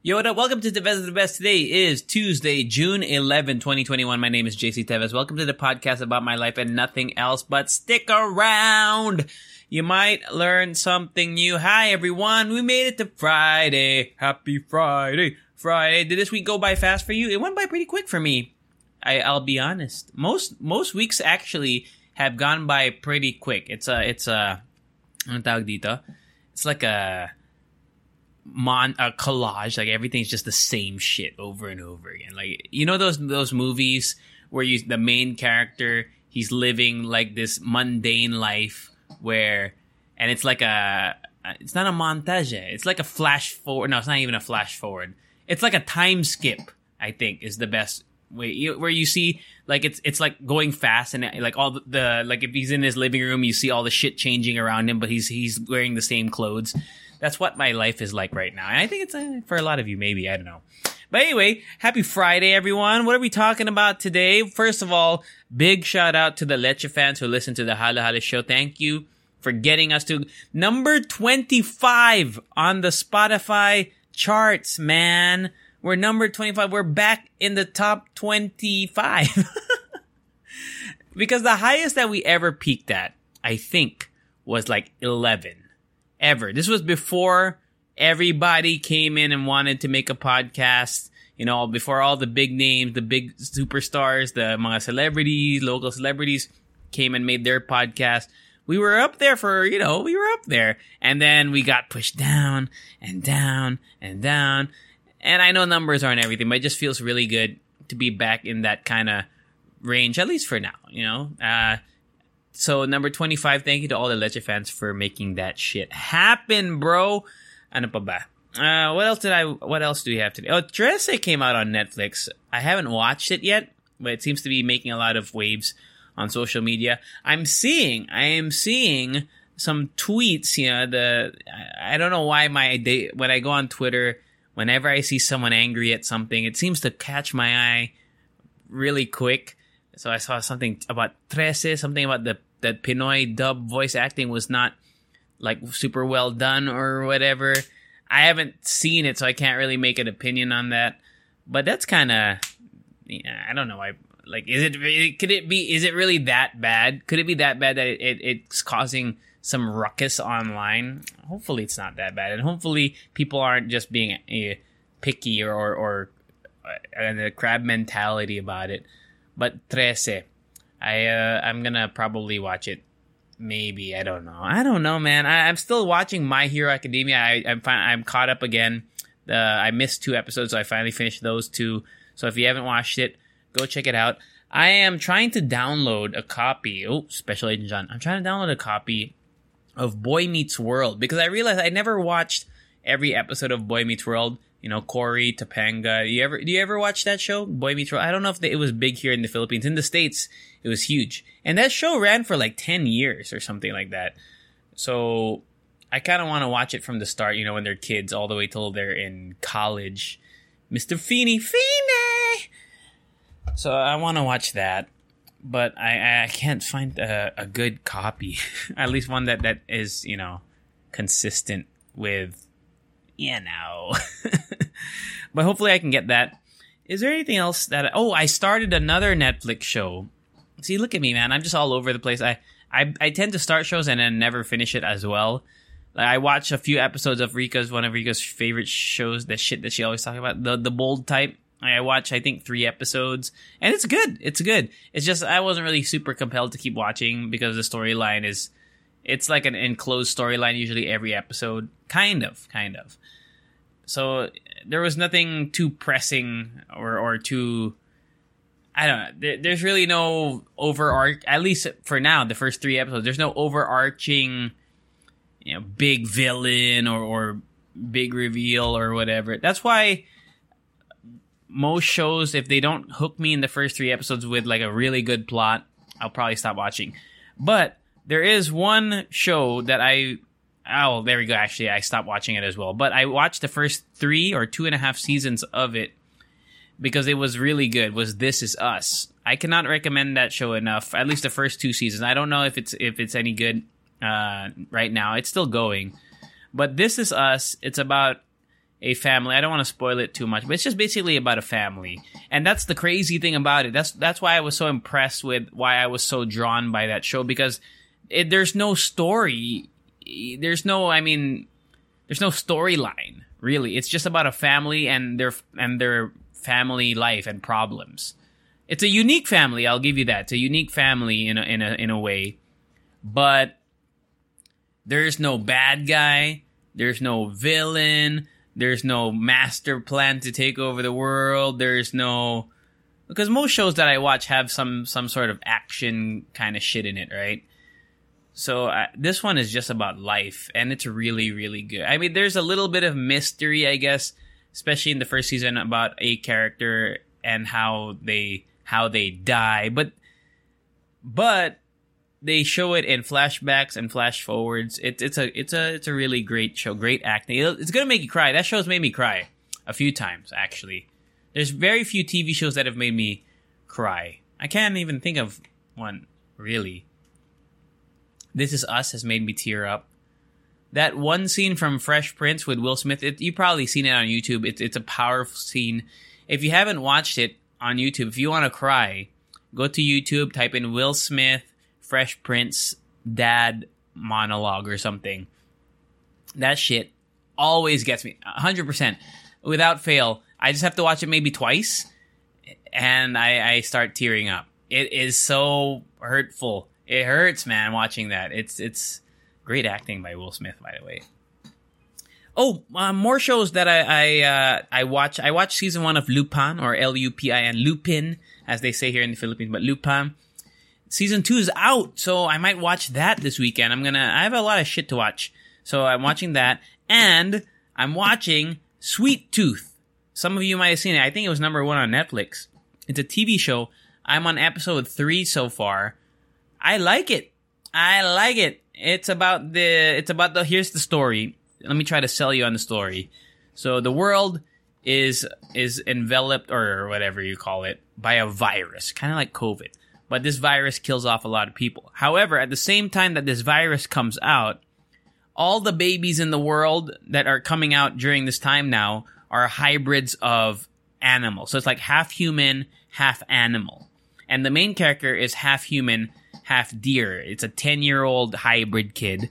Yo, what up? Welcome to the best of the best. Today is Tuesday, June 11, 2021. My name is JC Tevez. Welcome to the podcast about my life and nothing else, but stick around. You might learn something new. Hi, everyone. We made it to Friday. Happy Friday. Friday. Did this week go by fast for you? It went by pretty quick for me. I, I'll be honest. Most, most weeks actually have gone by pretty quick. It's a, it's a? It's like a, mon a collage like everything's just the same shit over and over again. Like you know those those movies where you the main character he's living like this mundane life where and it's like a uh, it's not a montage it's like a flash forward no it's not even a flash forward. It's like a time skip i think is the best way where you see like it's it's like going fast and like all the, the like if he's in his living room you see all the shit changing around him but he's he's wearing the same clothes. That's what my life is like right now. And i think it's uh, for a lot of you maybe i don't know. But anyway happy friday everyone. What are we talking about today? First of all big shout out to the leche fans who listen to the hala hala show. Thank you for getting us to number 25 on the spotify charts man we're number 25 we're back in the top 25 because the highest that we ever peaked at, I think, was like 11 ever. This was before everybody came in and wanted to make a podcast. You know, before all the big names, the big superstars, the mga celebrities, local celebrities came and made their podcast. We were up there for, you know, we were up there. And then we got pushed down and down and down. And I know numbers aren't everything, but it just feels really good to be back in that kind of range, at least for now, you know? Uh, so number 25, thank you to all the Leche fans for making that shit happen, bro. Ano pa ba? Uh, what else did I, what else do we have today? Oh, Trese came out on Netflix. I haven't watched it yet, but it seems to be making a lot of waves on social media. I'm seeing, I am seeing some tweets, you know, the, I don't know why my day, when I go on Twitter, whenever I see someone angry at something, it seems to catch my eye really quick. So I saw something about Trese, something about the that Pinoy dub voice acting was not like super well done or whatever. I haven't seen it, so I can't really make an opinion on that. But that's kind of, yeah, I don't know. I like, is it? Could it be? Is it really that bad? Could it be that bad that it, it it's causing some ruckus online? Hopefully, it's not that bad, and hopefully, people aren't just being uh, picky or or, or uh, the crab mentality about it. But Trese, I uh, I'm gonna probably watch it. Maybe I don't know. I don't know, man. I, I'm still watching My Hero Academia. I, I'm I'm caught up again. Uh, I missed two episodes, so I finally finished those two. So if you haven't watched it, go check it out. I am trying to download a copy. Oh, Special Agent John. I'm trying to download a copy of Boy Meets World because I realized I never watched every episode of Boy Meets World. You know, Corey, Topanga. You ever do you ever watch that show, Boy Meets World? I don't know if it was big here in the Philippines. In the states, it was huge, and that show ran for like ten years or something like that. So I kind of want to watch it from the start. You know, when they're kids, all the way till they're in college. Mister Feeney, Feeney. So I want to watch that but I, I can't find a, a good copy. At least one that, that is, you know, consistent with, you know. but hopefully I can get that. Is there anything else that, oh, I started another Netflix show. See, look at me, man. I'm just all over the place. I, I, I tend to start shows and then never finish it as well. Like I watch a few episodes of Rika's, one of Rika's favorite shows, the shit that she always talks about, the, the bold type. I watch, I think, three episodes, and it's good. It's good. It's just I wasn't really super compelled to keep watching because the storyline is, it's like an enclosed storyline usually every episode, kind of, kind of. So there was nothing too pressing or or too. I don't know. There, there's really no overarch. At least for now, the first three episodes, there's no overarching, you know, big villain or or big reveal or whatever. That's why most shows, if they don't hook me in the first three episodes with like a really good plot, I'll probably stop watching. But there is one show that I oh there we go. Actually, I stopped watching it as well. But I watched the first three or two and a half seasons of it because it was really good. Was This Is Us? I cannot recommend that show enough. At least the first two seasons. I don't know if it's if it's any good uh, right now. It's still going, but This Is Us. It's about a family. I don't want to spoil it too much, but it's just basically about a family. And that's the crazy thing about it. That's that's why I was so impressed with why I was so drawn by that show because it, there's no story. There's no I mean there's no storyline really. It's just about a family and their and their family life and problems. It's a unique family, I'll give you that. It's a unique family in a in a in a way. But there's no bad guy, there's no villain, there's no master plan to take over the world. There's no because most shows that I watch have some some sort of action kind of shit in it, right? So uh, this one is just about life, and it's really really good. I mean, there's a little bit of mystery, I guess, especially in the first season about a character and how they how they die, but but they show it in flashbacks and flash forwards. It's it's a it's a it's a really great show. Great acting. It's gonna make you cry. That show's made me cry a few times actually. There's very few TV shows that have made me cry. I can't even think of one really. This is Us has made me tear up. That one scene from Fresh Prince with Will Smith, it, you probably seen it on YouTube. It's it's a powerful scene. If you haven't watched it on YouTube, if you want to cry, go to YouTube, type in Will Smith Fresh Prince dad monologue or something. That shit always gets me 100% without fail. I just have to watch it maybe twice and I, I start tearing up. It is so hurtful. It hurts, man, watching that. It's it's great acting by Will Smith, by the way. Oh, uh, more shows that I I uh, I watch. I season one of Lupin or L U P I N Lupin, as they say here in the Philippines, but Lupin season two is out, so I might watch that this weekend. I'm gonna, I have a lot of shit to watch. So I'm watching that, and I'm watching Sweet Tooth. Some of you might have seen it. I think it was number one on Netflix. It's a TV show. I'm on episode three so far. I like it. I like it. It's about the, it's about the, here's the story. Let me try to sell you on the story. So the world is, is enveloped or whatever you call it by a virus, kind of like COVID but this virus kills off a lot of people. However, at the same time that this virus comes out, all the babies in the world that are coming out during this time now are hybrids of animals. So it's like half human, half animal. And the main character is half human, half deer. It's a 10 year old hybrid kid.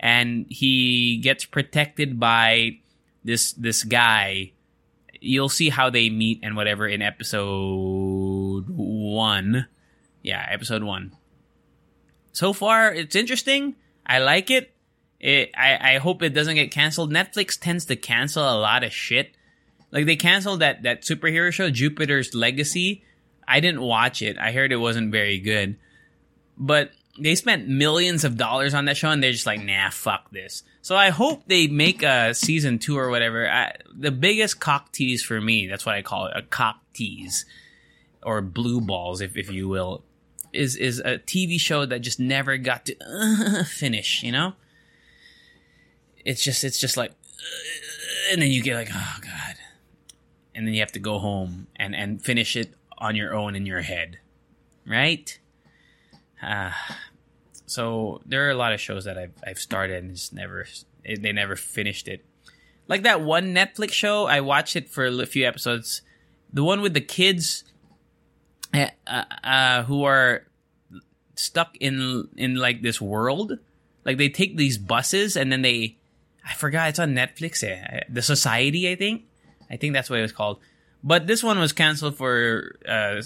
And he gets protected by this, this guy. You'll see how they meet and whatever in episode one yeah, episode one. So far, it's interesting. I like it. it I, I hope it doesn't get canceled. Netflix tends to cancel a lot of shit. Like they canceled that that superhero show, Jupiter's Legacy. I didn't watch it. I heard it wasn't very good. But they spent millions of dollars on that show and they're just like, nah, fuck this. So I hope they make a season two or whatever. I, the biggest cock tease for me, that's what I call it, a cock tease. Or blue balls, if, if you will, is is a TV show that just never got to uh, finish. You know, it's just it's just like, uh, and then you get like, oh god, and then you have to go home and and finish it on your own in your head, right? Uh, so there are a lot of shows that I've I've started and just never they never finished it. Like that one Netflix show, I watched it for a few episodes. The one with the kids uh, uh, who are stuck in in like this world. Like they take these buses and then they, I forgot it's on Netflix. Eh? The Society, I think. I think that's what it was called. But this one was canceled for uh,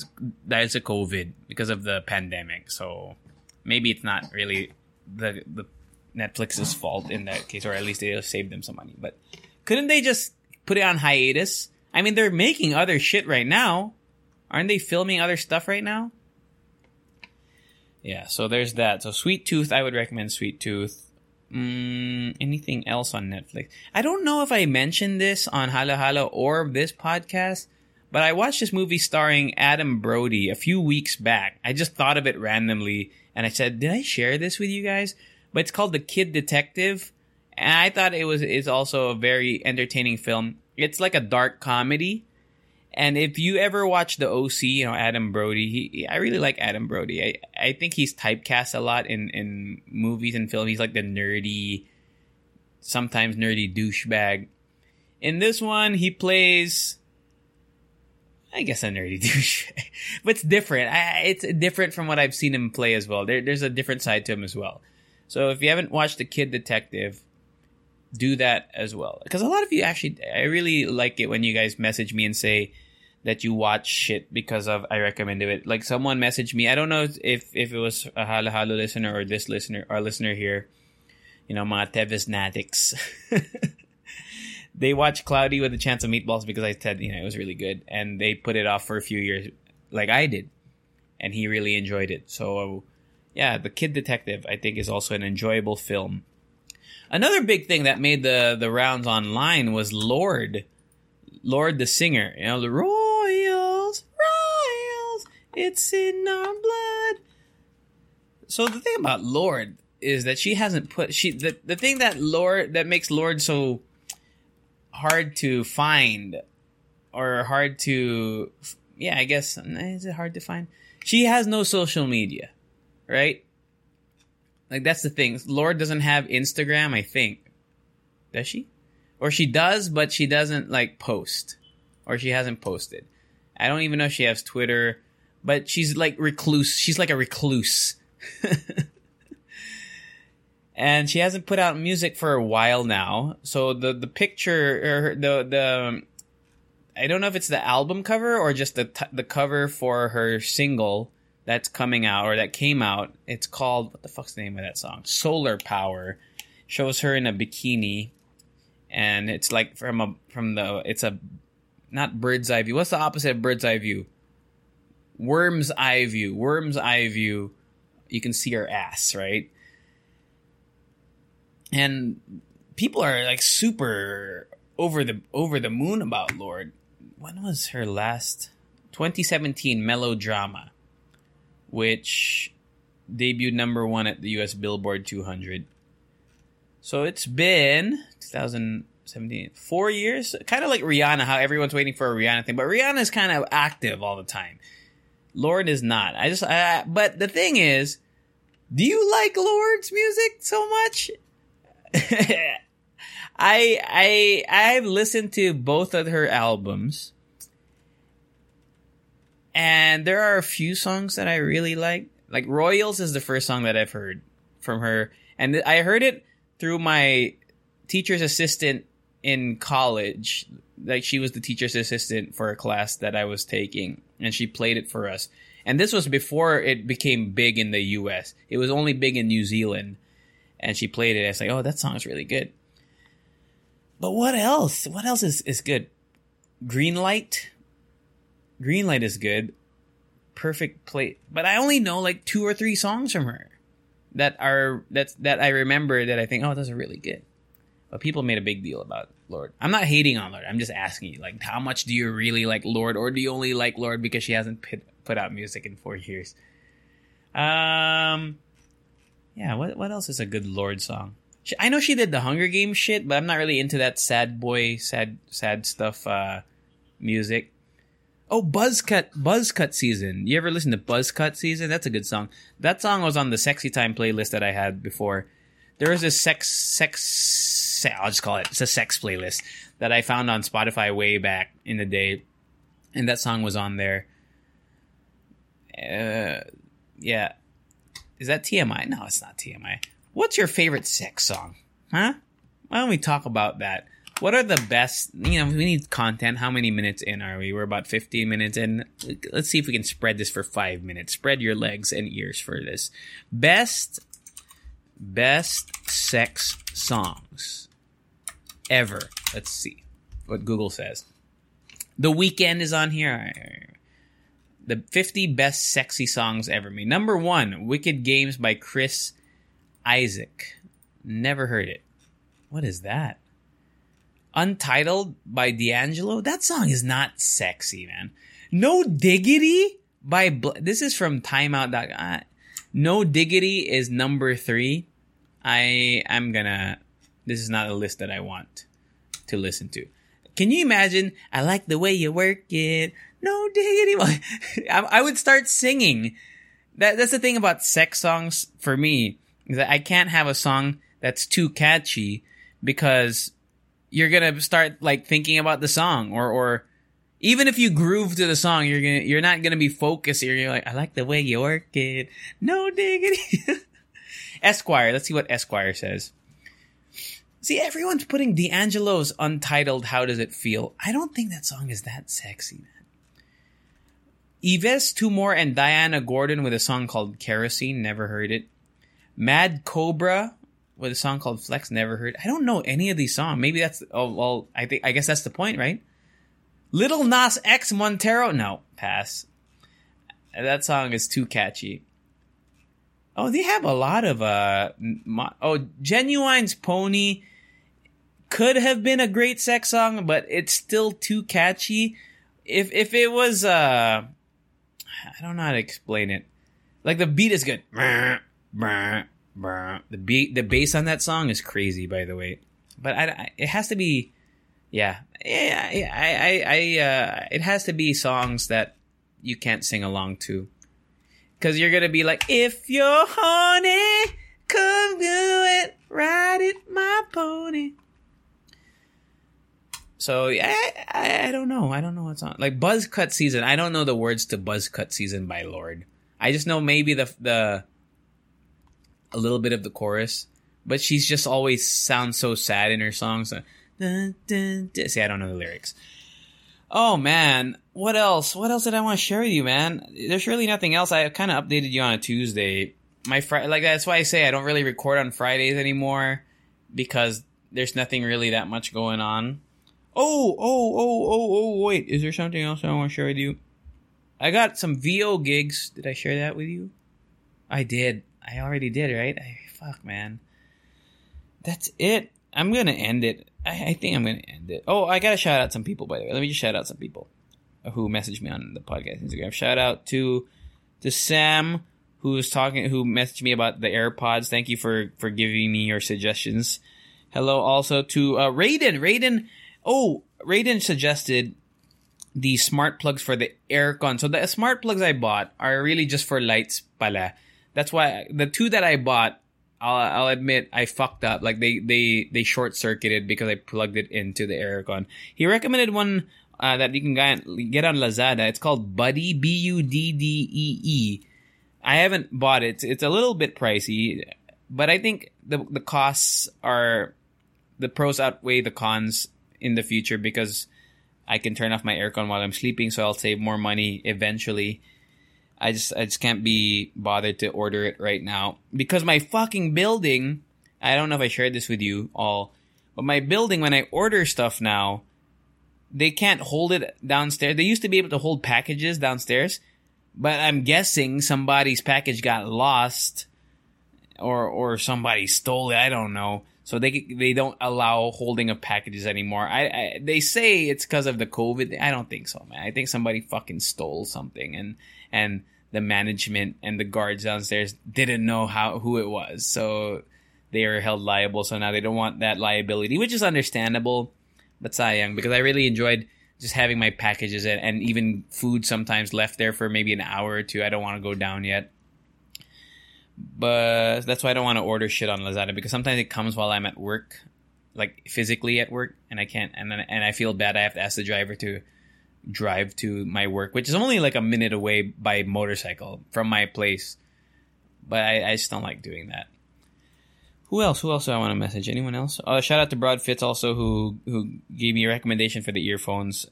that's a COVID because of the pandemic. So maybe it's not really the the Netflix's fault in that case, or at least they saved them some money. But couldn't they just put it on hiatus? I mean, they're making other shit right now. Aren't they filming other stuff right now? Yeah, so there's that. So Sweet Tooth, I would recommend Sweet Tooth. Mm, anything else on Netflix? I don't know if I mentioned this on Hala Hala or this podcast, but I watched this movie starring Adam Brody a few weeks back. I just thought of it randomly and I said, "Did I share this with you guys?" But it's called The Kid Detective, and I thought it was is also a very entertaining film. It's like a dark comedy. And if you ever watch the OC, you know Adam Brody, he, I really like Adam Brody. I, I think he's typecast a lot in, in movies and film. He's like the nerdy, sometimes nerdy douchebag. In this one, he plays, I guess, a nerdy douchebag, but it's different. I, it's different from what I've seen him play as well. There, there's a different side to him as well. So if you haven't watched The Kid Detective, do that as well. Because a lot of you actually, I really like it when you guys message me and say that you watch shit because of I recommended it. Like someone messaged me. I don't know if if it was a Halo Halo listener or this listener, our listener here. You know, my Tevez Natics. they watched Cloudy with a Chance of Meatballs because I said, you know, it was really good. And they put it off for a few years, like I did. And he really enjoyed it. So, yeah, The Kid Detective, I think, is also an enjoyable film. Another big thing that made the, the rounds online was Lord, Lorde the singer. You know, the Royals, Royals, it's in our blood. So the thing about Lorde is that she hasn't put she the, the thing that Lorde that makes Lorde so hard to find or hard to yeah i guess is it hard to find she has no social media right like that's the thing. Lorde doesn't have instagram i think. Does she? Or she does but she doesn't like post. Or she hasn't posted. I don't even know if she has twitter but she's like recluse she's like a recluse. And she hasn't put out music for a while now. So the the picture or the the um, I don't know if it's the album cover or just the t- the cover for her single that's coming out or that came out. It's called what the fuck's the name of that song? Solar Power. Shows her in a bikini, and it's like from a from the it's a not bird's eye view. What's the opposite of bird's eye view? Worm's eye view. Worm's eye view. You can see her ass, right? and people are like super over the over the moon about Lorde. When was her last 2017 melodrama, which debuted number one at the U.S. Billboard 200. So it's been 2017, four years, kind of like Rihanna. How everyone's waiting for a Rihanna thing, but Rihanna is kind of active all the time. Lorde is not. I just, I, but the thing is, do you like Lorde's music so much? I I I've listened to both of her albums. And there are a few songs that I really like. Like Royals is the first song that I've heard from her. And I heard it through my teacher's assistant in college. Like she was the teacher's assistant for a class that I was taking and she played it for us. And this was before it became big in the US. It was only big in New Zealand and she played it. I was like, oh, that song is really good. But what else? What else is, is good? Green Light. Green Light is good. Perfect play. But I only know like two or three songs from her that are that that I remember that I think, oh, those are really good. But people made a big deal about Lorde. I'm not hating on Lorde. I'm just asking you, like, how much do you really like Lorde, or do you only like Lorde because she hasn't put, put out music in four years? Um, yeah, what what else is a good Lorde song? I know she did the Hunger Games shit, but I'm not really into that sad boy, sad sad stuff uh, music. Oh, Buzzcut, Buzzcut season. You ever listen to Buzzcut season? That's a good song. That song was on the Sexy Time playlist that I had before. There is a sex, sex, I'll just call it, it's a sex playlist that I found on Spotify way back in the day. And that song was on there. Uh, yeah. Is that TMI? No, it's not TMI. What's your favorite sex song? Huh? Why don't we talk about that? What are the best? You know, we need content. How many minutes in are we? We're about 15 minutes in. Let's see if we can spread this for five minutes. Spread your legs and ears for this. Best, best sex songs ever. Let's see what Google says. The Weeknd is on here the 50 best sexy songs ever made. Number one, Wicked Games by Chris Isaak. Never heard it. What is that? Untitled by D'Angelo? That song is not sexy, man. No Diggity by Bl- this is from Timeout. No Diggity is number three. I am gonna. This is not a list that I want to listen to. Can you imagine? I like the way you work it. No diggity. I would start singing. That that's the thing about sex songs for me is that I can't have a song that's too catchy because you're gonna start like thinking about the song or or even if you groove to the song, you're gonna you're not gonna be focused. You're like, I like the way you work it. No diggity. Esquire. Let's see what Esquire says. See, everyone's putting D'Angelo's Untitled How Does It Feel? I don't think that song is that sexy, man. Yves Tumor and Diana Gordon with a song called Kerosene, never heard it. Mad Cobra with a song called Flex, never heard. I don't know any of these songs. Maybe that's oh well, I think I guess that's the point, right? Little Nas X Montero, no, pass. That song is too catchy. Oh, they have a lot of uh mo- oh, Ginuwine's Pony could have been a great sex song, but it's still too catchy. If if it was uh I don't know how to explain it. Like the beat is good. The beat the bass on that song is crazy by the way. But I, I it has to be yeah. Yeah, I I I, uh it has to be songs that you can't sing along to. Cause you're gonna be like, if you're horny, come do it, ride it, my pony. So yeah, I, I don't know. I don't know what's on. Like Buzz Cut Season. I don't know the words to Buzz Cut Season by Lorde. I just know maybe the the a little bit of the chorus, but she's just always sounds so sad in her songs. Dun. See, I don't know the lyrics. Oh man, what else? What else did I want to share with you, man? There's really nothing else. I kind of updated you on a Tuesday. My Friday, like that's why I say I don't really record on Fridays anymore because there's nothing really that much going on. Oh, oh, oh, oh, oh, wait. Is there something else I want to share with you? I got some VO gigs. Did I share that with you? I did. I already did, right? I, fuck, man. That's it. I'm gonna end it. I, I think I'm gonna end it. Oh, I gotta shout out some people, by the way. Let me just shout out some people who messaged me on the podcast Instagram. Shout out to to Sam who was talking who messaged me about the AirPods. Thank you for for giving me your suggestions. Hello also to uh Raiden. Raiden Oh, Raiden suggested the smart plugs for the aircon. So the smart plugs I bought are really just for lights pala. That's why the two that I bought, I'll, I'll admit I fucked up. Like they, they, they short circuited because I plugged it into the aircon. He recommended one uh, that you can get on Lazada. It's called Buddee, B-U-D-D-E-E. I haven't bought it. It's a little bit pricey, but I think the, the costs are, the pros outweigh the cons in the future because I can turn off my aircon while I'm sleeping, so I'll save more money eventually. I just I just can't be bothered to order it right now because my fucking building. I don't know if I shared this with you all, but my building when I order stuff now, they can't hold it downstairs. They used to be able to hold packages downstairs, but I'm guessing somebody's package got lost or or somebody stole it. I don't know. So they they don't allow holding of packages anymore. I, I they say it's because of the COVID. I don't think so, man. I think somebody fucking stole something, and and the management and the guards downstairs didn't know how who it was, so they are held liable. So now they don't want that liability, which is understandable. But sayang, because I really enjoyed just having my packages and, and even food sometimes left there for maybe an hour or two. I don't want to go down yet but that's why I don't want to order shit on Lazada because sometimes it comes while I'm at work, like physically at work, and I can't, and then and I feel bad. I have to ask the driver to drive to my work, which is only like a minute away by motorcycle from my place. But I, I just don't like doing that. Who else? Who else do I want to message? Anyone else? Uh, shout out to Broad Fits also who who gave me a recommendation for the earphones,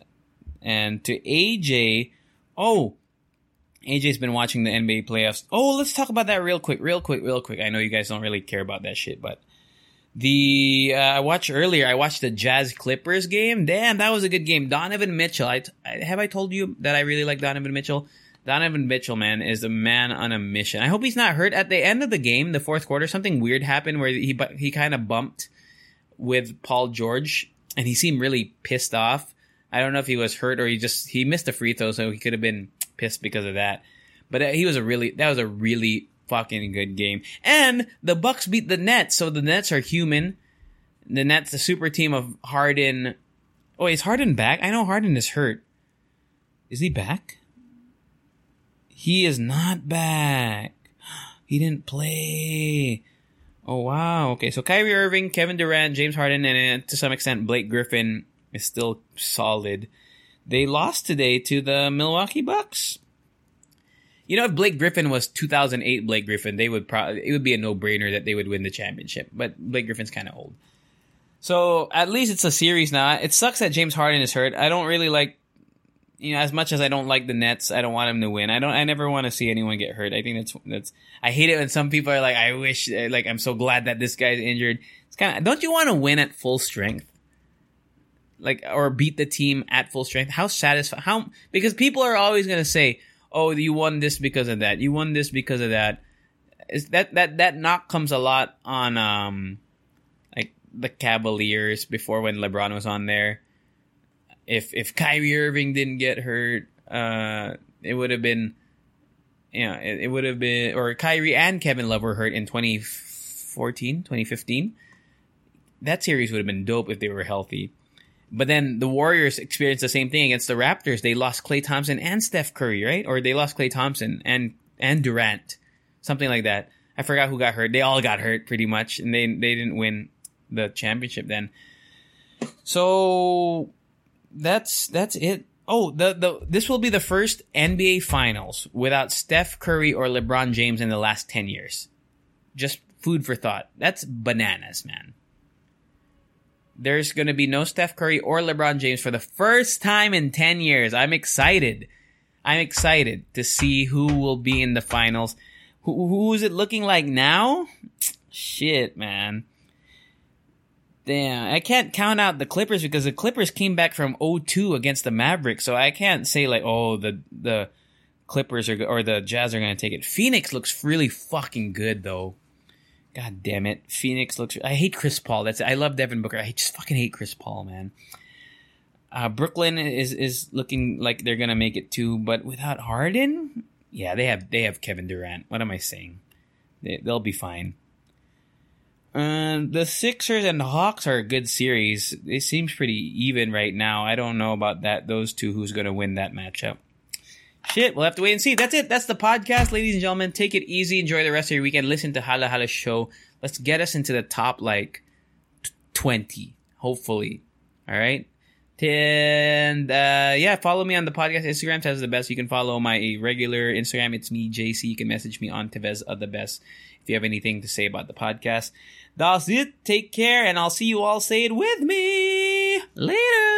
and to AJ. Oh, AJ's been watching the NBA playoffs. Oh, let's talk about that real quick, real quick, real quick. I know you guys don't really care about that shit, but the uh, I watched earlier. I watched the Jazz Clippers game. Damn, that was a good game. Donovan Mitchell. I, I have I told you that I really like Donovan Mitchell. Donovan Mitchell, man, is a man on a mission. I hope he's not hurt. At the end of the game, the fourth quarter, something weird happened where he he kind of bumped with Paul George, and he seemed really pissed off. I don't know if he was hurt or he just he missed a free throw, so he could have been pissed because of that. But uh, he was a really that was a really fucking good game. And the Bucks beat the Nets, so the Nets are human. The Nets, the super team of Harden. Oh, is Harden back? I know Harden is hurt. Is he back? He is not back. He didn't play. Oh wow. Okay, so Kyrie Irving, Kevin Durant, James Harden, and uh, to some extent Blake Griffin is still solid. They lost today to the Milwaukee Bucks. You know, if Blake Griffin was 2008 Blake Griffin, they would probably it would be a no brainer that they would win the championship. But Blake Griffin's kind of old, so at least it's a series now. It sucks that James Harden is hurt. I don't really like, you know, as much as I don't like the Nets, I don't want them to win. I don't. I never want to see anyone get hurt. I think that's that's. I hate it when some people are like, I wish, uh, like, I'm so glad that this guy's injured. It's kind of. Don't you want to win at full strength? like or beat the team at full strength how satisfying how because people are always going to say oh, you won this because of that. You won this because of that. Is that that that knock comes a lot on um like the Cavaliers before when LeBron was on there. If if Kyrie Irving didn't get hurt, uh, it would have been, yeah, it, it would have been, or Kyrie and Kevin Love were hurt in 2014, 2015. That series would have been dope if they were healthy. But then the Warriors experienced the same thing against the Raptors. They lost Klay Thompson and Steph Curry, right? Or they lost Klay Thompson and and Durant, something like that. I forgot who got hurt. They all got hurt pretty much, and they they didn't win the championship then. So that's that's it. Oh, the the this will be the first NBA Finals without Steph Curry or LeBron James in the last ten years. Just food for thought. That's bananas, man there's going to be no Steph Curry or LeBron James for the first time in 10 years. I'm excited. I'm excited to see who will be in the finals. Who, who is it looking like now? Shit, man. Damn, I can't count out the Clippers because the Clippers came back from 0-2 against the Mavericks, so I can't say like, oh, the the Clippers are or the Jazz are going to take it. Phoenix looks really fucking good though. God damn it. Phoenix looks. I hate Chris Paul. That's. I love Devin Booker. I just fucking hate Chris Paul, man. Uh, Brooklyn is is looking like they're gonna make it too, but without Harden, yeah, they have they have Kevin Durant. What am I saying? They, they'll be fine. Uh, the Sixers and the Hawks are a good series. It seems pretty even right now. I don't know about that. Those two, who's to win that matchup? Shit, we'll have to wait and see. That's it. That's the podcast, ladies and gentlemen. Take it easy. Enjoy the rest of your weekend. Listen to Hala Hala Show. Let's get us into the top like t- 20, hopefully. All right. And uh, yeah, follow me on the podcast. Instagram Tevez the best. You can follow my regular Instagram. It's me, JC. You can message me on Tevez of the best if you have anything to say about the podcast. That's it. Take care, and I'll see you all. Say it with me later.